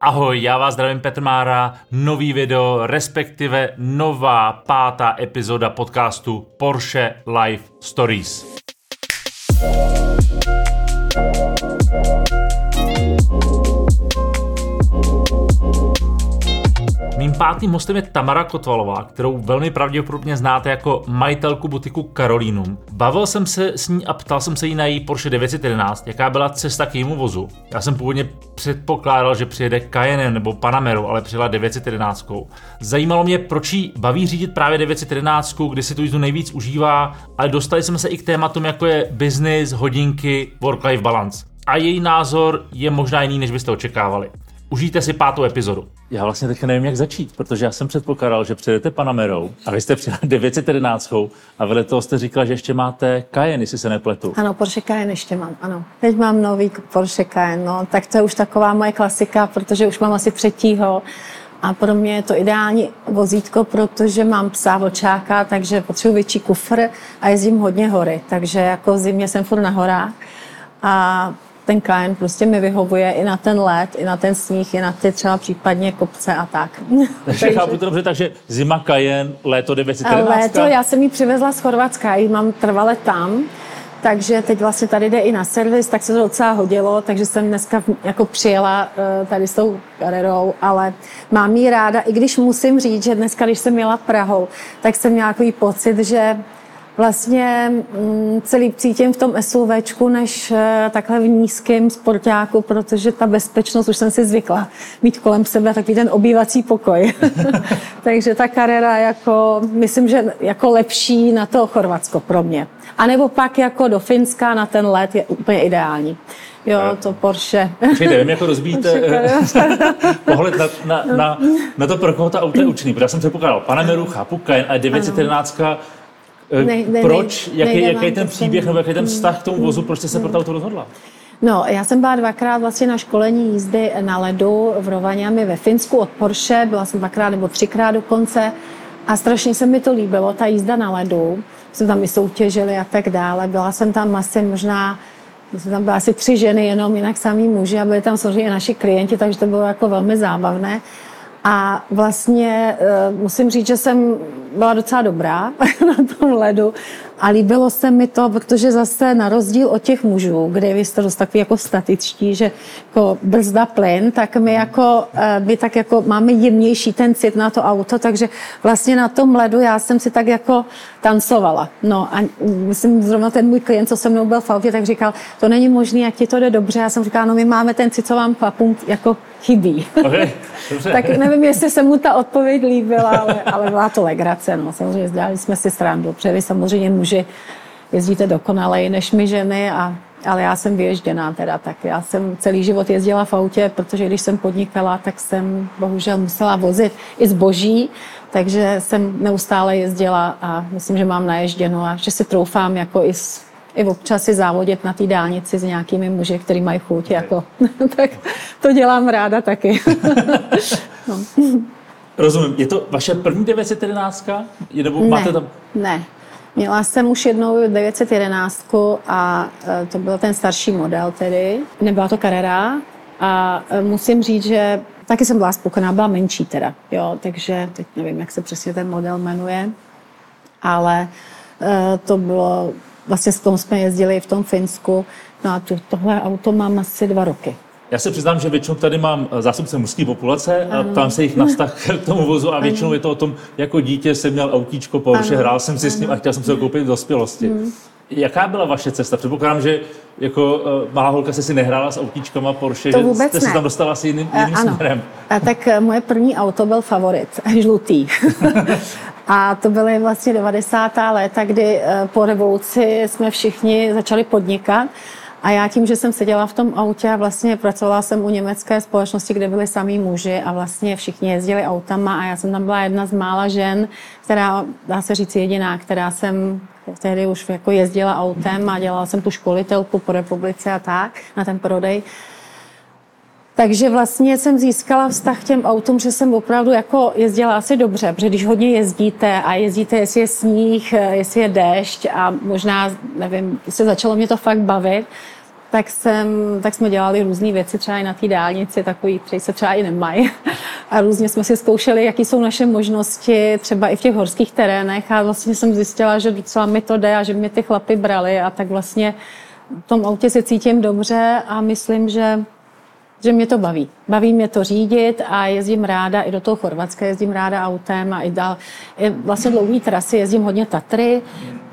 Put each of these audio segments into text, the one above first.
Ahoj, já vás zdravím Petr Mára, nový video, respektive nová pátá epizoda podcastu Porsche Life Stories. Mým pátým hostem je Tamara Kotvalová, kterou velmi pravděpodobně znáte jako majitelku butiku Karolínum. Bavil jsem se s ní a ptal jsem se jí na její Porsche 911, jaká byla cesta k jejímu vozu. Já jsem původně předpokládal, že přijede Cayenne nebo Panameru, ale přijela 911. Zajímalo mě, proč jí baví řídit právě 911, kdy si tu jízdu nejvíc užívá, ale dostali jsme se i k tématům, jako je business, hodinky, work-life balance. A její názor je možná jiný, než byste očekávali. Užijte si pátou epizodu. Já vlastně teďka nevím, jak začít, protože já jsem předpokládal, že přijedete Panamerou a vy jste přijeli 911 a vedle toho jste říkal, že ještě máte Cayenne, jestli se nepletu. Ano, Porsche Cayenne ještě mám, ano. Teď mám nový Porsche Cayenne, no, tak to je už taková moje klasika, protože už mám asi třetího a pro mě je to ideální vozítko, protože mám psa vlčáka, takže potřebuji větší kufr a jezdím hodně hory, takže jako v zimě jsem furt na horách a ten Cayenne prostě mi vyhovuje i na ten let, i na ten sníh, i na ty třeba případně kopce a tak. Takže chápu to dobře, takže zima Cayenne, léto 914. Léto, já jsem ji přivezla z Chorvatska, ji mám trvale tam, takže teď vlastně tady jde i na servis, tak se to docela hodilo, takže jsem dneska jako přijela eh, tady s tou Carrerou, ale mám ji ráda, i když musím říct, že dneska, když jsem měla Prahou, tak jsem měla takový pocit, že vlastně mm, celý cítím v tom SUVčku, než eh, takhle v nízkém sportáku, protože ta bezpečnost, už jsem si zvykla mít kolem sebe takový ten obývací pokoj. Takže ta kariéra jako, myslím, že jako lepší na to Chorvatsko pro mě. A nebo pak jako do Finska na ten let je úplně ideální. Jo, to Porsche. Přijde, nevím, jako rozbíjíte pohled na, na, na, na, to, pro koho ta auto je určený. Protože já jsem předpokládal Panameru, chápu, Cayenne a 911 Eh, ne, ne, proč? Ne, jaký, jaký je ten příběh nebo jaký je ten vztah k tomu vozu? Proč jste se pro to auto rozhodla? No, já jsem byla dvakrát vlastně na školení jízdy na ledu v Rovaněmi ve Finsku od Porsche, byla jsem dvakrát nebo třikrát dokonce a strašně se mi to líbilo, ta jízda na ledu. Jsme tam i soutěžili a tak dále. Byla jsem tam asi možná jsem tam byla asi tři ženy jenom, jinak samý muži a byli tam samozřejmě naši klienti, takže to bylo jako velmi zábavné. A vlastně uh, musím říct, že jsem byla docela dobrá na tom ledu a líbilo se mi to, protože zase na rozdíl od těch mužů, kde vy jste dost takový jako statičtí, že jako brzda plyn, tak my jako, uh, my tak jako máme jemnější ten cit na to auto, takže vlastně na tom ledu já jsem si tak jako tancovala. No a myslím, zrovna ten můj klient, co se mnou byl v autě, tak říkal, to není možné, jak ti to jde dobře. Já jsem říkala, no my máme ten cit, co vám chlapům jako chybí. Okay, tak nevím, jestli se mu ta odpověď líbila, ale, ale byla to legrace. No. Samozřejmě dělali jsme si srandu, protože vy samozřejmě muži jezdíte dokonaleji než my ženy, a, ale já jsem vyježděná teda, tak já jsem celý život jezdila v autě, protože když jsem podnikala, tak jsem bohužel musela vozit i zboží, takže jsem neustále jezdila a myslím, že mám naježděno a že si troufám jako i s i občas si závodit na té dálnici s nějakými muži, který mají chuť. Jako. tak to dělám ráda taky. no. Rozumím. Je to vaše první 911? Nebo ne, máte tam... ne. Měla jsem už jednou 911 a e, to byl ten starší model tedy. Nebyla to Carrera a e, musím říct, že taky jsem byla spokojená, byla menší teda, jo, takže teď nevím, jak se přesně ten model jmenuje, ale e, to bylo vlastně s tom jsme jezdili v tom Finsku. No a to, tohle auto mám asi dva roky. Já se přiznám, že většinou tady mám eh, zástupce mužské populace a ptám se jich na vztah k tomu vozu a většinou ano. je to o tom, jako dítě jsem měl autíčko Porsche, ano. hrál jsem si ano. s ním a chtěl jsem se ho koupit v dospělosti. Hmm. Jaká byla vaše cesta? Předpokládám, že jako uh, malá holka se si nehrála s autíčkama Porsche, to vůbec že jste ne. se tam dostala asi jiným, jiným uh, ano. směrem. A tak moje první auto byl favorit, žlutý. A to byly vlastně 90. léta, kdy eh, po revoluci jsme všichni začali podnikat. A já tím, že jsem seděla v tom autě a vlastně pracovala jsem u německé společnosti, kde byli samý muži a vlastně všichni jezdili autama a já jsem tam byla jedna z mála žen, která, dá se říct jediná, která jsem tehdy už jako jezdila autem a dělala jsem tu školitelku po republice a tak na ten prodej. Takže vlastně jsem získala vztah k těm autům, že jsem opravdu jako jezdila asi dobře, protože když hodně jezdíte a jezdíte, jestli je sníh, jestli je déšť a možná, nevím, se začalo mě to fakt bavit, tak, jsem, tak jsme dělali různé věci, třeba i na té dálnici, takový, které se třeba i nemají. A různě jsme si zkoušeli, jaké jsou naše možnosti, třeba i v těch horských terénech. A vlastně jsem zjistila, že docela mi to jde a že mě ty chlapy brali. A tak vlastně v tom autě se cítím dobře a myslím, že že mě to baví. Baví mě to řídit a jezdím ráda i do toho Chorvatska, jezdím ráda autem a i dál. Vlastně dlouhý trasy, jezdím hodně Tatry,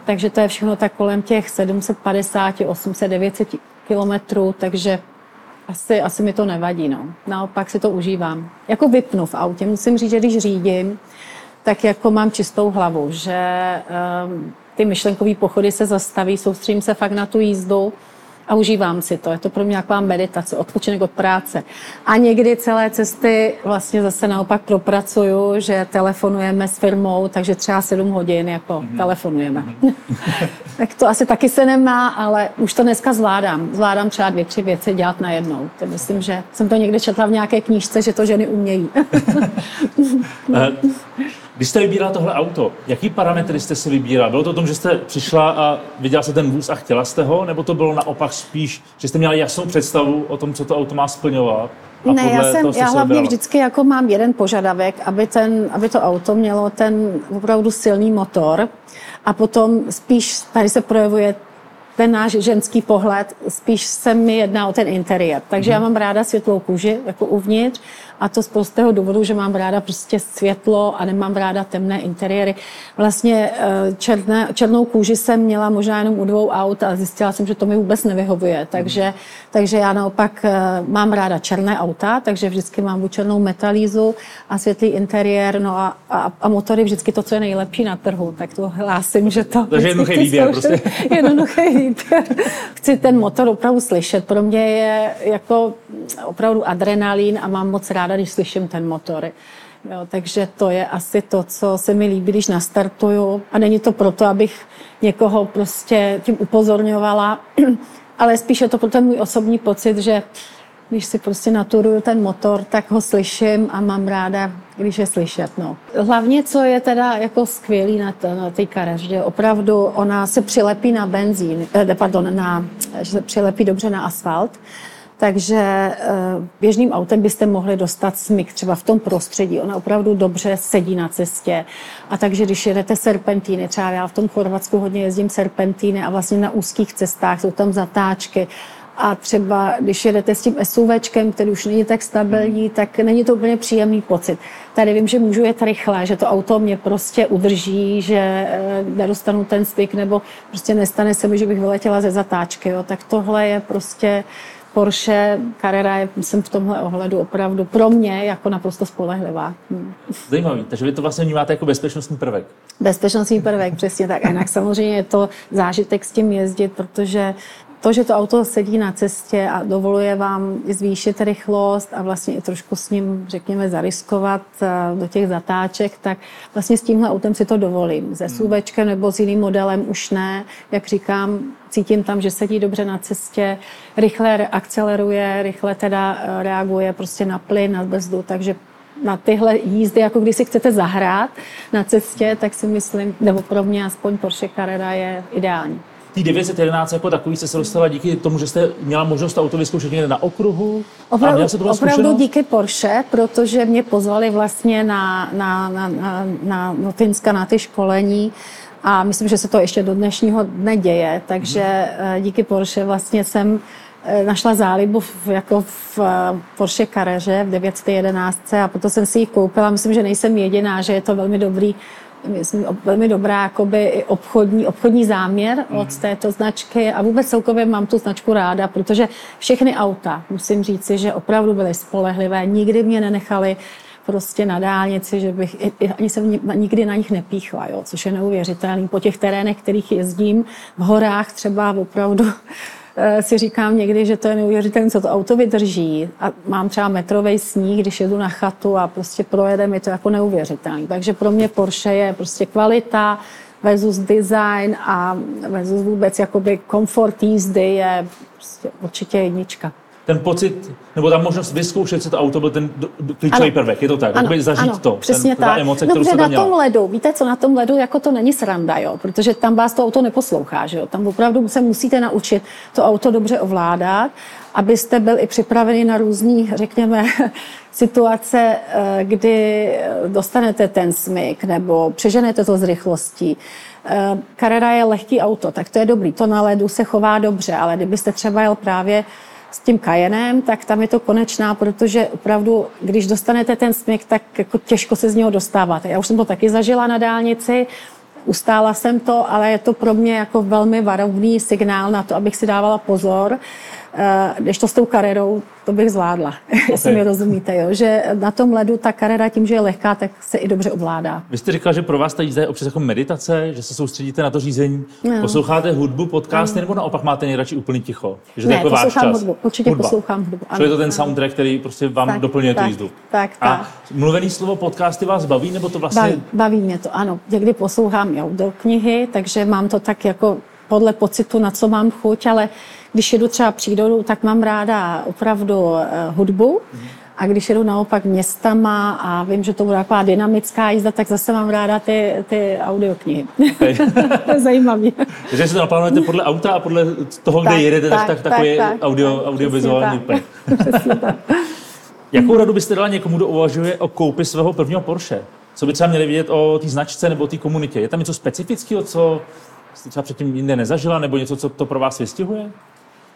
takže to je všechno tak kolem těch 750, 800, 900 kilometrů, takže asi, asi mi to nevadí. No. Naopak si to užívám. Jako vypnu v autě. Musím říct, že když řídím, tak jako mám čistou hlavu, že um, ty myšlenkové pochody se zastaví, soustředím se fakt na tu jízdu a užívám si to. Je to pro mě taková meditace, odpočinek od práce. A někdy celé cesty vlastně zase naopak propracuju, že telefonujeme s firmou, takže třeba 7 hodin jako mm-hmm. telefonujeme. Mm-hmm. tak to asi taky se nemá, ale už to dneska zvládám. Zvládám třeba dvě, tři věci dělat najednou. To myslím, že jsem to někde četla v nějaké knížce, že to ženy umějí. Eh, když jste vybírala tohle auto, jaký parametry jste si vybírala? Bylo to o tom, že jste přišla a viděla jste ten vůz a chtěla jste ho, nebo to bylo naopak spíš, že jste měla jasnou představu o tom, co to auto má splňovat? A ne, já, jsem, já hlavně vždycky jako mám jeden požadavek, aby, ten, aby to auto mělo ten opravdu silný motor a potom spíš tady se projevuje ten náš ženský pohled, spíš se mi jedná o ten interiér. Takže mm. já mhm. mám ráda světlou kůži, jako uvnitř, a to z prostého důvodu, že mám ráda prostě světlo a nemám ráda temné interiéry. Vlastně eh, černé, černou kůži jsem měla možná jenom u dvou aut a zjistila jsem, že to mi vůbec nevyhovuje. Takže, takže já naopak eh, mám ráda černé auta, takže vždycky mám buď černou metalízu a světlý interiér, no a, a, a motory vždycky to, co je nejlepší na trhu. Tak to hlásím, že to... Takže jednoduchý výběr prostě. Jednoduchý výběr. Chci ten motor opravdu slyšet. Pro mě je jako opravdu adrenalín a mám moc ráda když slyším ten motor. Jo, takže to je asi to, co se mi líbí, když nastartuju. A není to proto, abych někoho prostě tím upozorňovala, ale spíš je to pro ten můj osobní pocit, že když si prostě naturuju ten motor, tak ho slyším a mám ráda, když je slyšet. No. Hlavně, co je teda jako skvělý na, na té kare, že opravdu ona se přilepí na benzín, eh, pardon, na, že se přilepí dobře na asfalt, takže eh, běžným autem byste mohli dostat smyk třeba v tom prostředí. Ona opravdu dobře sedí na cestě. A takže když jedete serpentíny, třeba já v tom Chorvatsku hodně jezdím serpentíny a vlastně na úzkých cestách jsou tam zatáčky, a třeba, když jedete s tím SUVčkem, který už není tak stabilní, tak není to úplně příjemný pocit. Tady vím, že můžu jet rychle, že to auto mě prostě udrží, že eh, nedostanu ten styk, nebo prostě nestane se mi, že bych vyletěla ze zatáčky. Jo. Tak tohle je prostě Porsche Carrera je, jsem v tomhle ohledu opravdu pro mě jako naprosto spolehlivá. Hmm. Zajímavý, takže vy to vlastně vnímáte jako bezpečnostní prvek. Bezpečnostní prvek, přesně tak. A jinak samozřejmě je to zážitek s tím jezdit, protože to, že to auto sedí na cestě a dovoluje vám zvýšit rychlost a vlastně i trošku s ním, řekněme, zariskovat eh, do těch zatáček, tak vlastně s tímhle autem si to dovolím. Se hmm. SUVčkem nebo s jiným modelem už ne. Jak říkám, cítím tam, že sedí dobře na cestě, rychle akceleruje, rychle teda eh, reaguje prostě na plyn, na brzdu, takže na tyhle jízdy, jako když si chcete zahrát na cestě, tak si myslím, nebo pro mě aspoň Porsche Carrera je ideální. Tý 911 jako takový jste se dostala díky tomu, že jste měla možnost auto vyzkoušet někde na okruhu? Opravdu, a se opravdu díky Porsche, protože mě pozvali vlastně na, na, na, na, na Notinska na ty školení a myslím, že se to ještě do dnešního dne děje, takže hmm. díky Porsche vlastně jsem eh, našla zálibu v, jako v eh, Porsche Carrere v 911 a potom jsem si ji koupila. Myslím, že nejsem jediná, že je to velmi dobrý myslím, velmi dobrá jakoby obchodní, obchodní záměr od mm. této značky a vůbec celkově mám tu značku ráda, protože všechny auta, musím říci, že opravdu byly spolehlivé, nikdy mě nenechali prostě na dálnici, že bych ani jsem nikdy na nich nepíchla, jo, což je neuvěřitelné. Po těch terénech, kterých jezdím, v horách třeba opravdu si říkám někdy, že to je neuvěřitelné, co to auto vydrží. A mám třeba metrový sníh, když jedu na chatu a prostě projedem, je to jako neuvěřitelné. Takže pro mě Porsche je prostě kvalita versus design a versus vůbec jakoby komfort jízdy je prostě určitě jednička. Ten pocit, nebo ta možnost vyzkoušet si to auto byl ten klíčový prvek, je to tak, ano, zažít ano, to, přesně ten, tak. emoce, kterou se na tom ledu, víte co, na tom ledu jako to není sranda, jo, protože tam vás to auto neposlouchá, že jo, tam opravdu se musíte naučit to auto dobře ovládat, abyste byl i připravený na různý, řekněme, situace, eh, kdy dostanete ten smyk nebo přeženete to z rychlostí. Eh, Carrera je lehký auto, tak to je dobrý. To na ledu se chová dobře, ale kdybyste třeba jel právě s tím kajenem, tak tam je to konečná, protože opravdu, když dostanete ten smyk, tak jako těžko se z něho dostáváte. Já už jsem to taky zažila na dálnici, ustála jsem to, ale je to pro mě jako velmi varovný signál na to, abych si dávala pozor. Eh, když to s tou karerou, to bych zvládla, okay. jestli mi rozumíte, jo? že na tom ledu ta karera tím, že je lehká, tak se i dobře ovládá. Vy jste říkala, že pro vás ta jízda je občas jako meditace, že se soustředíte na to řízení, no. posloucháte hudbu, podcasty, no. nebo naopak máte nejradši úplně ticho? Že ne, to jako poslouchám váš čas? hudbu, určitě hudba. poslouchám hudbu. Ano, je to ten ano. soundtrack, který prostě vám tak, doplňuje tak, tu jízdu. Tak, tak. A mluvený slovo podcasty vás baví, nebo to vlastně... Baví, baví mě to, ano. Někdy poslouchám do knihy, takže mám to tak jako podle pocitu, na co mám chuť, ale když jedu třeba přírodou, tak mám ráda opravdu uh, hudbu. A když jedu naopak městama a vím, že to bude taková dynamická jízda, tak zase mám ráda ty, ty audioknihy. Okay. to je zajímavé. Takže si to naplánujete podle auta a podle toho, kde tak, jedete, tak, tak, tak takový tak, audio, tak, audiovizuální úplně. Jakou radu byste dala někomu, kdo uvažuje o koupi svého prvního Porsche? Co by třeba měli vidět o té značce nebo té komunitě? Je tam něco specifického, co jste třeba předtím jinde nezažila, nebo něco, co to pro vás vystihuje?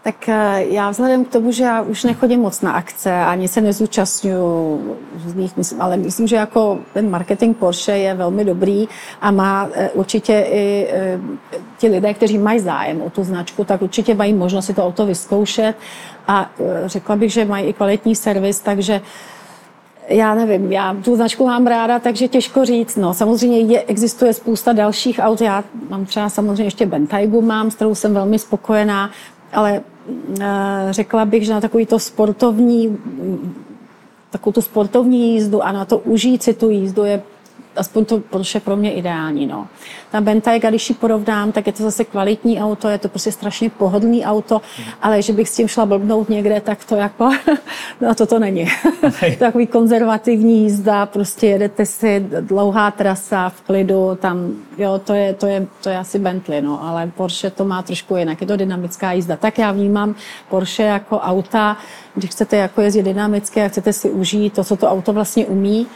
Tak eh, já vzhledem k tomu, že já už nechodím moc na akce, ani se nezúčastňuju různých, myslím, ale myslím, že jako ten marketing Porsche je velmi dobrý a má eh, určitě i eh, ti lidé, kteří mají zájem o tu značku, tak určitě mají možnost si to auto vyzkoušet a řekla bych, že mají i kvalitní servis, takže já nevím, já tu značku mám ráda, takže těžko říct. No, samozřejmě je, existuje spousta dalších aut. Já mám třeba samozřejmě ještě Bentaygu mám, s kterou jsem velmi spokojená, ale e, řekla bych, že na takový to sportovní takovou tu sportovní jízdu a na to užít si tu jízdu je aspoň to Porsche pro mě ideální. No. Ta Bentayga, když ji porovnám, tak je to zase kvalitní auto, je to prostě strašně pohodlný auto, ale že bych s tím šla blbnout někde, tak to jako, no to to není. Takový konzervativní jízda, prostě jedete si dlouhá trasa v klidu, tam, jo, to je, to je, to je asi Bentley, no, ale Porsche to má trošku jinak, je to dynamická jízda. Tak já vnímám Porsche jako auta, když chcete jako jezdit dynamicky a chcete si užít to, co to auto vlastně umí,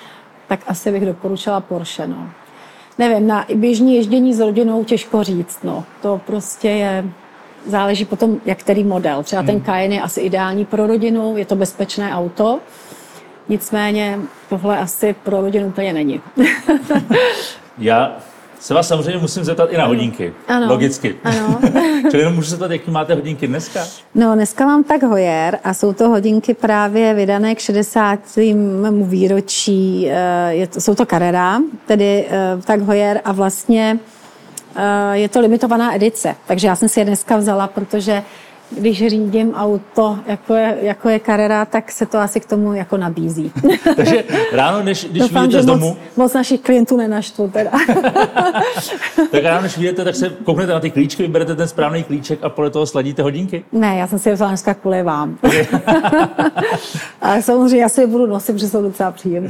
tak asi bych doporučila Porsche. No. Nevím, na běžní ježdění s rodinou těžko říct. No. To prostě je, záleží potom, jak který model. Třeba ten hmm. Cayenne je asi ideální pro rodinu, je to bezpečné auto. Nicméně tohle asi pro rodinu úplně není. Já se vás samozřejmě musím zeptat i na hodinky. Ano. Logicky. Ano. Čili jenom můžu se zeptat, jaký máte hodinky dneska? No, dneska mám tak hojer a jsou to hodinky právě vydané k 60. výročí. Eh, je to, jsou to Carrera, tedy eh, tak hojer a vlastně eh, je to limitovaná edice. Takže já jsem si je dneska vzala, protože když řídím auto, jako je, jako je Carrera, tak se to asi k tomu jako nabízí. Takže ráno, než, když Doufám, vyjdete z domu... Moc, moc našich klientů nenaštvu teda. tak ráno, než vyjdete, tak se kouknete na ty klíčky, vyberete ten správný klíček a podle toho sladíte hodinky? Ne, já jsem si je vzala dneska kvůli vám. Ale samozřejmě já si je budu nosit, protože jsou docela příjemné.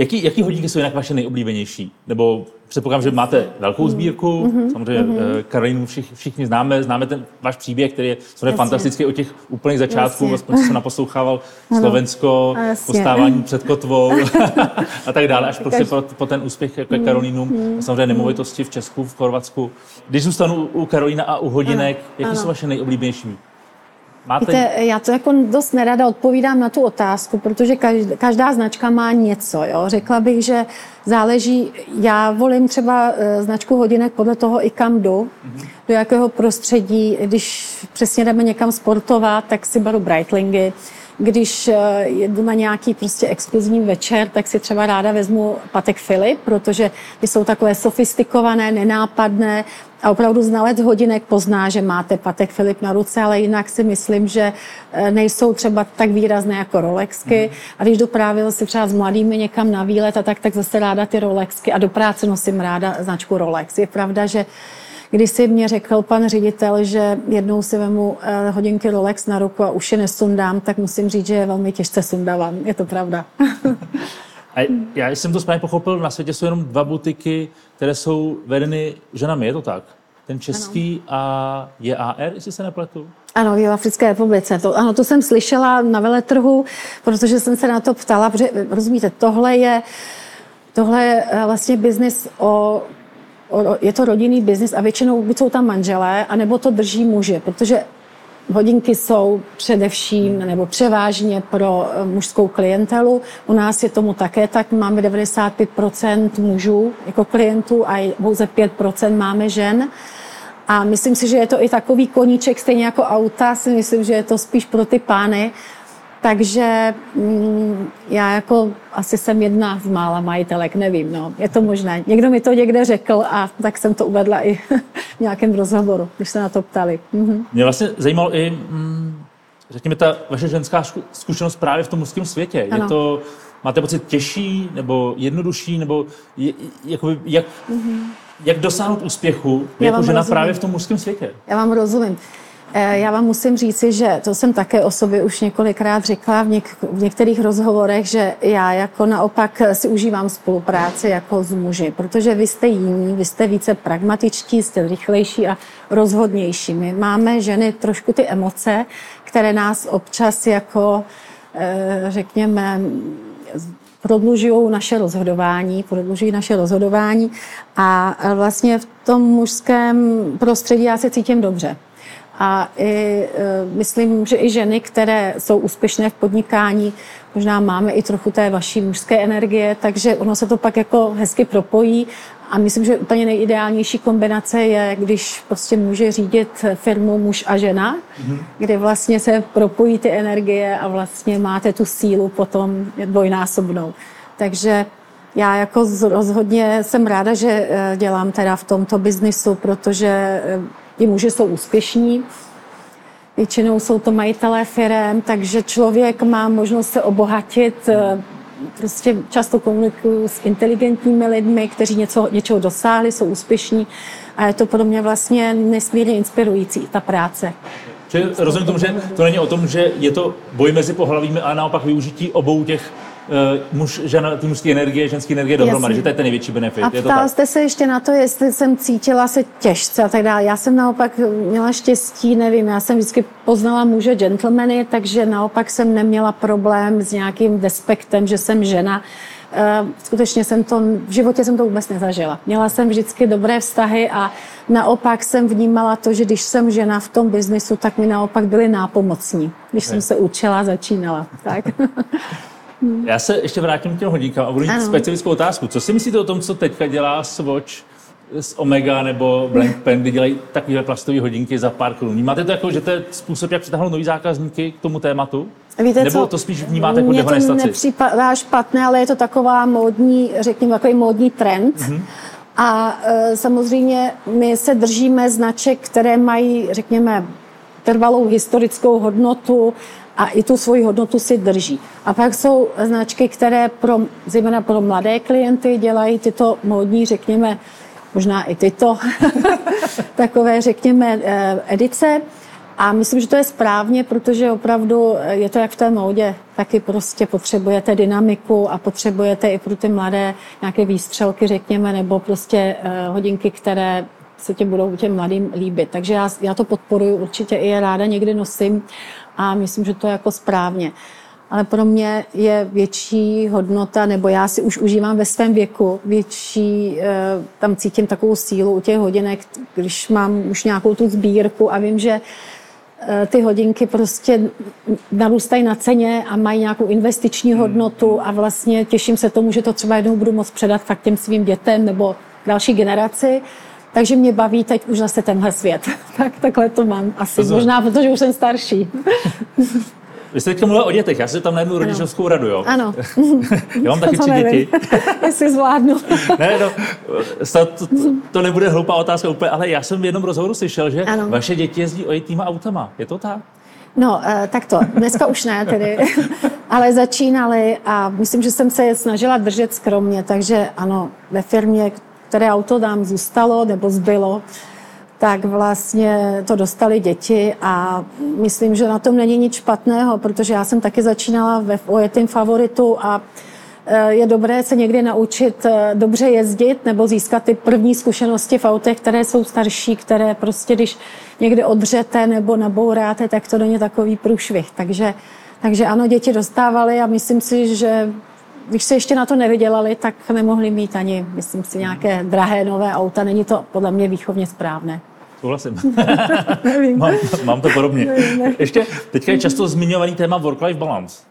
Jaký, jaký hodinky jsou jinak vaše nejoblíbenější? Nebo předpokládám, že máte velkou mhm. sbírku, mm-hmm. samozřejmě mm-hmm. Karolínu všich, všichni známe, známe ten váš příběh, který je samozřejmě fantastický od těch úplných začátků, aspoň jsem naposlouchával Slovensko, postávání před kotvou a tak dále, až prostě po, po ten úspěch jako Karolínu, mm-hmm. samozřejmě nemovitosti v Česku, v Chorvatsku. Když zůstanu u Karolína a u hodinek, ano. jaké ano. jsou vaše nejoblíbenější? Máte... Víte, já to jako dost nerada odpovídám na tu otázku, protože každá, každá značka má něco. Jo? Řekla bych, že záleží, já volím třeba eh, značku hodinek podle toho i kam jdu, mm-hmm. do jakého prostředí, když přesně jdeme někam sportovat, tak si beru Breitlingy, když eh, jedu na nějaký prostě exkluzivní večer, tak si třeba ráda vezmu Patek Filip, protože ty jsou takové sofistikované, nenápadné a opravdu znalec hodinek pozná, že máte Patek Filip na ruce, ale jinak si myslím, že eh, nejsou třeba tak výrazné jako Rolexky. Mm. A když jdu právě zase třeba s mladými někam na výlet a tak, tak zase ráda ty Rolexky a do práce nosím ráda značku Rolex. Je pravda, že Když si mě řekl pan ředitel, že jednou si vemu eh, hodinky Rolex na ruku a už je nesundám, tak musím říct, že je velmi těžce sundávám. Je to pravda. A já jsem to správně pochopil, na světě jsou jenom dva butiky, které jsou vedeny ženami, je to tak? Ten český ano. a JAR, jestli se nepletu? Ano, v Africké republice. To, ano, to jsem slyšela na veletrhu, protože jsem se na to ptala, protože rozumíte, tohle je, tohle je eh, vlastně biznis o je to rodinný biznis a většinou buď jsou tam manželé, anebo to drží muže, protože hodinky jsou především nebo převážně pro eh, mužskou klientelu. U nás je tomu také tak, máme 95% mužů jako klientů a pouze 5% máme žen. A myslím si, že je to i takový koníček, stejně jako auta, si myslím, že je to spíš pro ty pány. Takže mm, já jako asi jsem jedna z mála majitelek, nevím, no, je to možné. Někdo mi to někde řekl a tak jsem to uvedla i v nějakém rozhovoru, když se na to ptali. Mhm. Mě vlastně zajímalo i, mm, řekněme, ta vaše ženská zkušenost právě v tom mužském světě. Ano. Je to, máte pocit těžší nebo jednodušší, nebo je, jakoby, jak, mm-hmm. jak dosáhnout úspěchu jako žena rozumím. právě v tom mužském světě? Já vám rozumím. Eh, já vám musím říci, že to jsem také o sobě už několikrát řekla v, něk- v některých rozhovorech, že já jako naopak si užívám spolupráci jako s muži, protože vy jste jiní, vy jste více pragmatičtí, jste rychlejší a rozhodnější. My máme ženy trošku ty emoce, které nás občas jako, eh, řekněme, prodlužují naše rozhodování, prodlužují naše rozhodování a vlastně v tom mužském prostředí já se cítím dobře. A i, e, myslím, že i ženy, které jsou úspěšné v podnikání, možná máme i trochu té vaší mužské energie, takže ono se to pak jako hezky propojí a myslím, že úplně nejideálnější kombinace je, když prostě může řídit firmu muž a žena, mm-hmm. kde vlastně se propojí ty energie a vlastně máte tu sílu potom dvojnásobnou. Takže já jako rozhodně jsem ráda, že e, dělám teda v tomto biznisu, protože e, ti muži jsou úspěšní, většinou jsou to majitelé firm, takže člověk má možnost se obohatit. Eh, prostě často komunikuju s inteligentními lidmi, kteří něco, něčeho dosáhli, jsou úspěšní a je to pro mě vlastně nesmírně inspirující, ta práce. Čili rozumím tomu, že to není o tom, že je to boj mezi pohlavími, ale naopak využití obou těch muž, žena, ty mužské energie, ženské energie dohromady, že to je ten největší benefit. A ptal jste se ještě na to, jestli jsem cítila se těžce a tak dále. Já jsem naopak měla štěstí, nevím, já jsem vždycky poznala muže gentlemany, takže naopak jsem neměla problém s nějakým despektem, že jsem žena. Uh, skutečně jsem to, v životě jsem to vůbec nezažila. Měla jsem vždycky dobré vztahy a naopak jsem vnímala to, že když jsem žena v tom biznisu, tak mi naopak byli nápomocní, když jsem se učila, začínala. Tak. Hmm. Já se ještě vrátím k těm hodinkám a budu mít specifickou otázku. Co si myslíte o tom, co teďka dělá Swatch z Omega nebo Blank Pen, kdy dělají takové plastové hodinky za pár korun. Máte to jako, že to je způsob, jak přitáhnout nový zákazníky k tomu tématu? Víte Nebo co? to spíš vnímáte jako dehonestaci? Mně to nepřipadá špatné, ale je to taková módní, řekněme, takový módní trend. Mm-hmm. A e, samozřejmě my se držíme značek, které mají, řekněme, trvalou historickou hodnotu, a i tu svoji hodnotu si drží. A pak jsou značky, které pro, zejména pro mladé klienty dělají tyto módní, řekněme, možná i tyto takové, řekněme, eh, edice. A myslím, že to je správně, protože opravdu je to jak v té módě, taky prostě potřebujete dynamiku a potřebujete i pro ty mladé nějaké výstřelky, řekněme, nebo prostě eh, hodinky, které se tě budou těm mladým líbit. Takže já, já to podporuji, určitě i je ráda někdy nosím a myslím, že to je jako správně. Ale pro mě je větší hodnota, nebo já si už užívám ve svém věku větší, eh, tam cítím takovou sílu u těch hodinek, když mám už nějakou tu sbírku a vím, že eh, ty hodinky prostě narůstají na ceně a mají nějakou investiční hodnotu a vlastně těším se tomu, že to třeba jednou budu moct předat fakt těm svým dětem nebo další generaci takže mě baví teď už zase tenhle svět. tak takhle to mám asi. To Možná, protože už jsem starší. Vy jste teď mluvila o dětech, já si tam na jednu rodičovskou radu, jo? Ano. já mám taky tři děti. Jestli zvládnu. ne, no, to, to, to, nebude hloupá otázka úplně, ale já jsem v jednom rozhovoru slyšel, že ano. vaše děti jezdí ojetýma autama. Je to tak? No, eh, tak to. Dneska už ne tedy, ale začínali a myslím, že jsem se je snažila držet skromně, takže ano, ve firmě, které auto nám zůstalo nebo zbylo, tak vlastně to dostali děti a myslím, že na tom není nic špatného, protože já jsem taky začínala ve ojetým favoritu a e, je dobré se někdy naučit e, dobře jezdit nebo získat ty první zkušenosti v autech, které jsou starší, které prostě, když někde odřete nebo nabouráte, tak to není takový průšvih. Takže, takže ano, děti dostávali a myslím si, že když se ještě na to nevydělali, tak nemohli mít ani, myslím si, nějaké drahé nové auta. Není to podle mě výchovně správné. Souhlasím. mám, mám to podobně. Ještě teďka je často zmiňovaný téma work-life balance.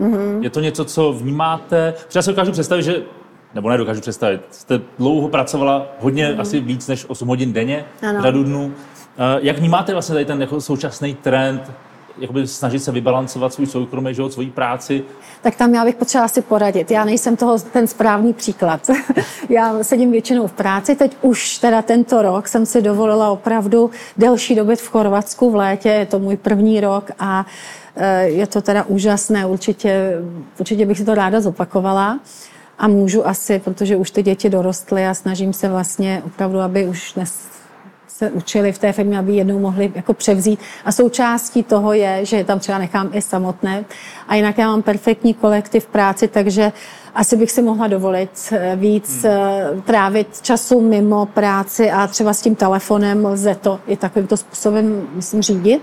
Mm-hmm. Je to něco, co vnímáte? Já si dokážu představit, že nebo nedokážu představit. Jste dlouho pracovala, hodně, mm. asi víc než 8 hodin denně, ano. řadu dnů. Eh, jak vnímáte vlastně tady ten jako současný trend jakoby snažit se vybalancovat svůj soukromý život, svoji práci? Tak tam já bych potřeba asi poradit. Já nejsem toho ten správný příklad. já sedím většinou v práci. Teď už teda tento rok jsem si dovolila opravdu delší doby v Chorvatsku v létě. Je to můj první rok a eh, je to teda úžasné. Určitě, určitě bych si to ráda zopakovala. A můžu asi, protože už ty děti dorostly a snažím se vlastně opravdu, aby už dnes se učili v té firmě, aby jednou mohli jako převzít. A součástí toho je, že je tam třeba nechám i samotné. A jinak já mám perfektní kolektiv práci, takže asi bych si mohla dovolit eh, víc hmm. Eh, trávit času mimo práci a třeba s tím telefonem lze to i takovýmto způsobem, myslím, řídit.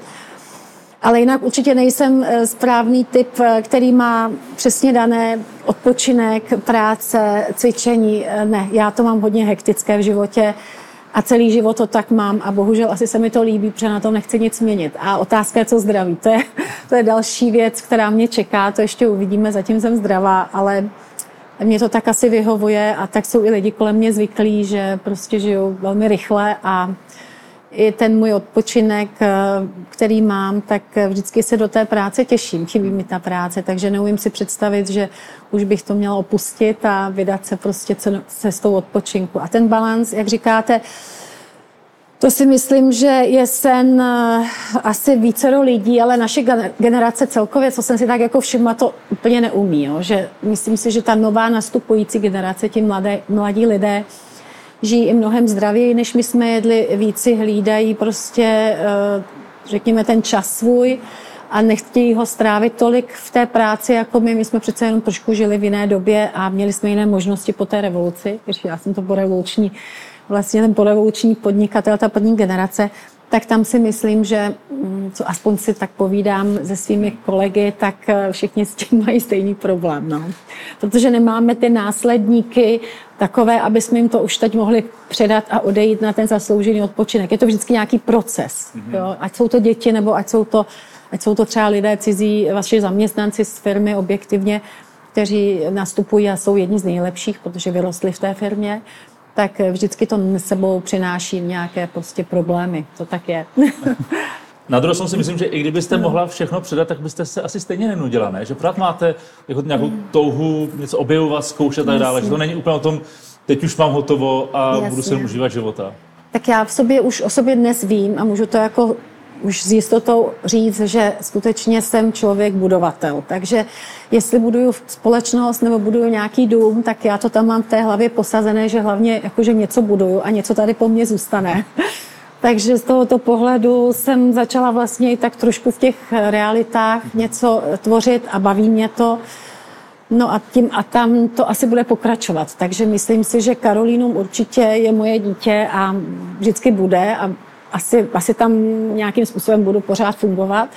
Ale jinak určitě nejsem eh, správný typ, který má přesně dané odpočinek, práce, cvičení. Ne, já to mám hodně hektické v životě a celý život to tak mám a bohužel asi se mi to líbí, protože na to nechci nic měnit. A otázka je, co zdraví. To je, to je další věc, která mě čeká, to ještě uvidíme, zatím jsem zdravá, ale mě to tak asi vyhovuje a tak jsou i lidi kolem mě zvyklí, že prostě žijou velmi rychle a i ten můj odpočinek, eh, který mám, tak vždycky se do té práce těším. Chybí mi ta práce, takže neumím si představit, že už bych to měla opustit a vydat se prostě cestou odpočinku. A ten balans, jak říkáte, to si myslím, že je sen eh, asi vícero lidí, ale naše generace celkově, co jsem si tak jako všimla, to úplně neumí. Jo? Že myslím si, že ta nová nastupující generace, ti mladé, mladí lidé, žijí i mnohem zdravěji, než my jsme jedli, víci hlídají prostě, eh, řekněme, ten čas svůj a nechtějí ho strávit tolik v té práci, jako my. My jsme přece jenom trošku žili v jiné době a měli jsme jiné možnosti po té revoluci, když já jsem to po revoluční, vlastně ten porevoluční podnikatel, ta první generace, tak tam si myslím, že mm, co aspoň si tak povídám se svými kolegy, tak eh, všichni s tím mají stejný problém. No. Protože nemáme ty následníky takové, aby jsme jim to už teď mohli předat a odejít na ten zasloužený odpočinek. Je to vždycky nějaký proces. Mm-hmm. Jo? Ať jsou to děti, nebo ať jsou to, ať jsou to třeba lidé cizí, vaši zaměstnanci z firmy objektivně, kteří nastupují a jsou jedni z nejlepších, protože vyrostli v té firmě tak vždycky to sebou přináší nějaké prostě problémy. To tak je. Na druhou stranu si myslím, že i kdybyste mohla všechno předat, tak byste se asi stejně nenudila, ne? Že pořád máte jako nějakou touhu něco objevovat, zkoušet a tak dále. Že to není úplně o tom, teď už mám hotovo a Jasně. budu se užívat života. Tak já v sobě už o sobě dnes vím a můžu to jako už s jistotou říct, že skutečně jsem člověk budovatel. Takže jestli buduju společnost nebo buduju nějaký dům, tak já to tam mám v té hlavě posazené, že hlavně jakože něco buduju a něco tady po mně zůstane. Takže z tohoto pohledu jsem začala vlastně i tak trošku v těch realitách něco tvořit a baví mě to. No a tím a tam to asi bude pokračovat. Takže myslím si, že Karolínum určitě je moje dítě a vždycky bude a asi, asi tam nějakým způsobem budu pořád fungovat.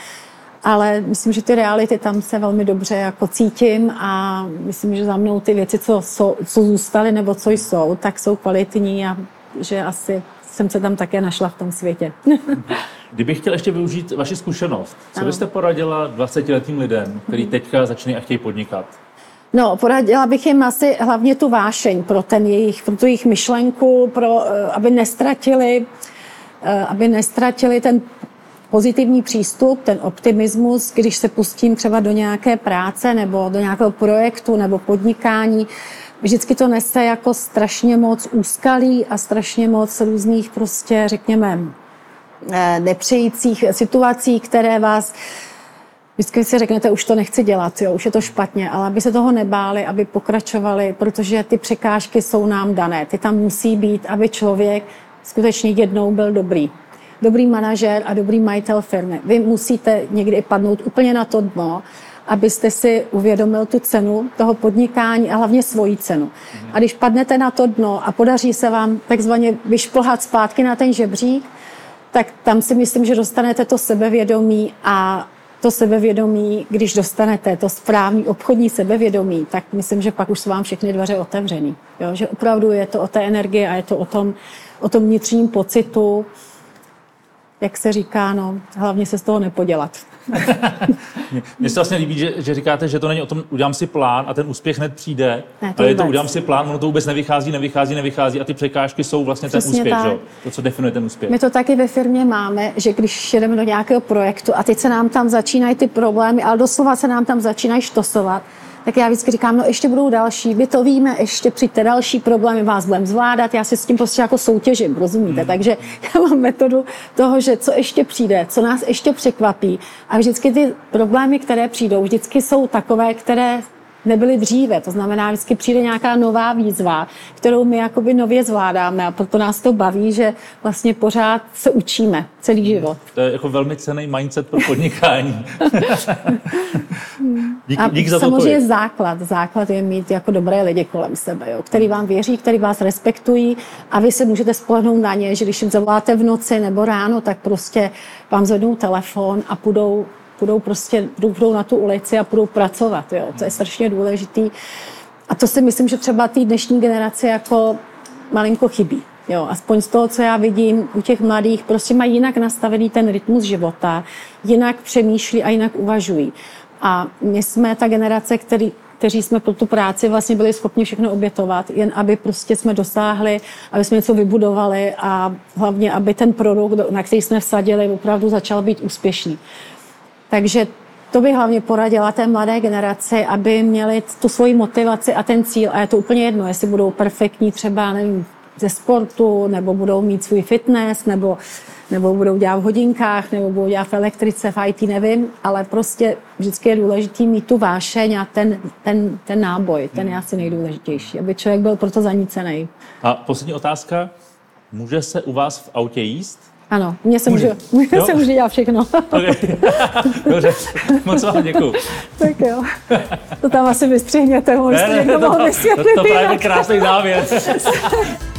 Ale myslím, že ty reality tam se velmi dobře jako cítím a myslím, že za mnou ty věci, co, jsou, co zůstaly nebo co jsou, tak jsou kvalitní a že asi jsem se tam také našla v tom světě. Kdybych chtěl ještě využít vaši zkušenost, co byste poradila 20-letým lidem, kteří teďka začínají a chtějí podnikat? No, poradila bych jim asi hlavně tu vášeň pro, ten jejich, pro tu jejich myšlenku, pro, eh, aby nestratili Eh, aby nestratili ten pozitivní přístup, ten optimismus, když se pustím třeba do nějaké práce nebo do nějakého projektu nebo podnikání, vždycky to nese jako strašně moc úskalí a strašně moc různých prostě, řekněme, eh, nepřejících situací, které vás Vždycky si řeknete, už to nechci dělat, jo, už je to špatně, ale aby se toho nebáli, aby pokračovali, protože ty překážky jsou nám dané. Ty tam musí být, aby člověk skutečně jednou byl dobrý. Dobrý manažer a dobrý majitel firmy. Vy musíte někdy padnout úplně na to dno, abyste si uvědomil tu cenu toho podnikání a hlavně svoji cenu. A když padnete na to dno a podaří se vám takzvaně vyšplhat zpátky na ten žebřík, tak tam si myslím, že dostanete to sebevědomí a to sebevědomí, když dostanete to správný obchodní sebevědomí, tak myslím, že pak už jsou vám všechny dveře otevřený. Jo? Že opravdu je to o té energii a je to o tom, o tom vnitřním pocitu, jak se říká, no, hlavně se z toho nepodělat. Mně se vlastně líbí, že, že říkáte, že to není o tom, udělám si plán a ten úspěch hned přijde, ne, to ale je to udělám si plán, ono to vůbec nevychází, nevychází, nevychází a ty překážky jsou vlastně Přesně ten úspěch, že? to, co definuje ten úspěch. My to taky ve firmě máme, že když jedeme do nějakého projektu a teď se nám tam začínají ty problémy, ale doslova se nám tam začínají štosovat, tak já vždycky říkám, no ještě budou další, vy to víme, ještě přijďte další problémy, vás budeme zvládat, já si s tím prostě jako soutěžím, rozumíte? Hmm. Takže já mám metodu toho, že co ještě přijde, co nás ještě překvapí a vždycky ty problémy, které přijdou, vždycky jsou takové, které nebyly dříve. To znamená, vždycky přijde nějaká nová výzva, kterou my jakoby nově zvládáme a proto nás to baví, že vlastně pořád se učíme celý život. To je jako velmi cený mindset pro podnikání. dík, dík za samozřejmě to základ. Základ je mít jako dobré lidi kolem sebe, jo, který vám věří, který vás respektují a vy se můžete spolehnout na ně, že když jim zavoláte v noci nebo ráno, tak prostě vám zvednou telefon a půjdou půjdou prostě, půjdou na tu ulici a půjdou pracovat. Jo. To je strašně důležitý. A to si myslím, že třeba té dnešní generaci jako malinko chybí. Jo, aspoň z toho, co já vidím u těch mladých, prostě mají jinak nastavený ten rytmus života, jinak přemýšlí a jinak uvažují. A my jsme ta generace, který, kteří jsme pro tu práci vlastně byli schopni všechno obětovat, jen aby prostě jsme dosáhli, aby jsme něco vybudovali a hlavně, aby ten produkt, na který jsme vsadili, opravdu začal být úspěšný. Takže to bych hlavně poradila té mladé generaci, aby měli tu svoji motivaci a ten cíl. A je to úplně jedno, jestli budou perfektní třeba, nevím, ze sportu, nebo budou mít svůj fitness, nebo, nebo budou dělat v hodinkách, nebo budou dělat v elektrice, v IT, nevím, ale prostě vždycky je důležité mít tu vášeň a ten, ten, ten náboj, ten je asi nejdůležitější, aby člověk byl proto zanícený. A poslední otázka. Může se u vás v autě jíst? Ano, mě se může, může, se může dělat všechno. Okay. Dobře, moc vám děkuji. tak jo, to tam asi vystřihněte, ne, ne, to, to, to, to právě krásný závěr.